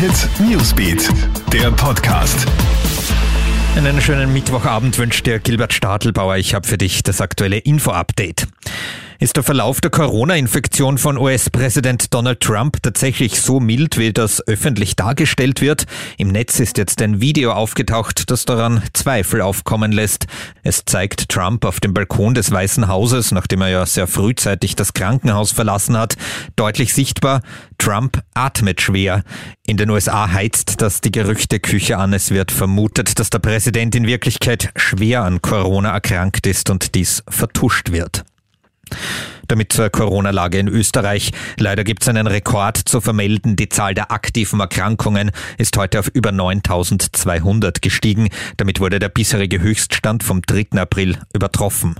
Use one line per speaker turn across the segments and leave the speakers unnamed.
Hit Newsbeat, der Podcast.
Einen schönen Mittwochabend wünscht dir Gilbert Stadelbauer. Ich habe für dich das aktuelle Info-Update. Ist der Verlauf der Corona-Infektion von US-Präsident Donald Trump tatsächlich so mild, wie das öffentlich dargestellt wird? Im Netz ist jetzt ein Video aufgetaucht, das daran Zweifel aufkommen lässt. Es zeigt Trump auf dem Balkon des Weißen Hauses, nachdem er ja sehr frühzeitig das Krankenhaus verlassen hat, deutlich sichtbar, Trump atmet schwer. In den USA heizt das die Gerüchteküche an. Es wird vermutet, dass der Präsident in Wirklichkeit schwer an Corona erkrankt ist und dies vertuscht wird. Damit zur Corona-Lage in Österreich. Leider gibt es einen Rekord zu vermelden. Die Zahl der aktiven Erkrankungen ist heute auf über 9200 gestiegen. Damit wurde der bisherige Höchststand vom 3. April übertroffen.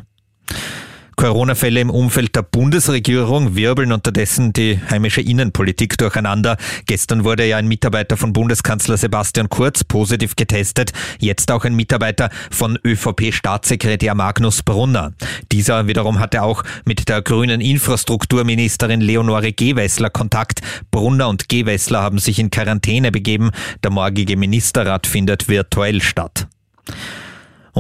Corona-Fälle im Umfeld der Bundesregierung wirbeln unterdessen die heimische Innenpolitik durcheinander. Gestern wurde ja ein Mitarbeiter von Bundeskanzler Sebastian Kurz positiv getestet, jetzt auch ein Mitarbeiter von ÖVP-Staatssekretär Magnus Brunner. Dieser wiederum hatte auch mit der grünen Infrastrukturministerin Leonore Gewessler Kontakt. Brunner und Gewessler haben sich in Quarantäne begeben. Der morgige Ministerrat findet virtuell statt.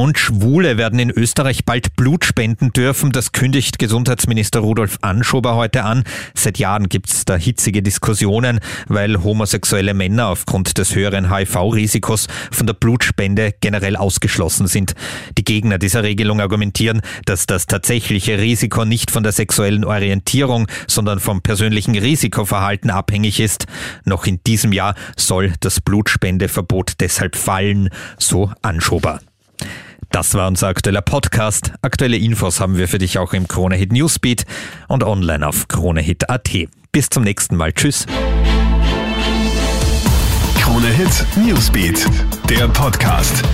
Und Schwule werden in Österreich bald Blut spenden dürfen. Das kündigt Gesundheitsminister Rudolf Anschober heute an. Seit Jahren gibt es da hitzige Diskussionen, weil homosexuelle Männer aufgrund des höheren HIV-Risikos von der Blutspende generell ausgeschlossen sind. Die Gegner dieser Regelung argumentieren, dass das tatsächliche Risiko nicht von der sexuellen Orientierung, sondern vom persönlichen Risikoverhalten abhängig ist. Noch in diesem Jahr soll das Blutspendeverbot deshalb fallen, so Anschober. Das war unser aktueller Podcast. Aktuelle Infos haben wir für dich auch im Kronehit Newsbeat und online auf kronehit.at. Bis zum nächsten Mal. Tschüss.
Kronehit Newsbeat, der Podcast.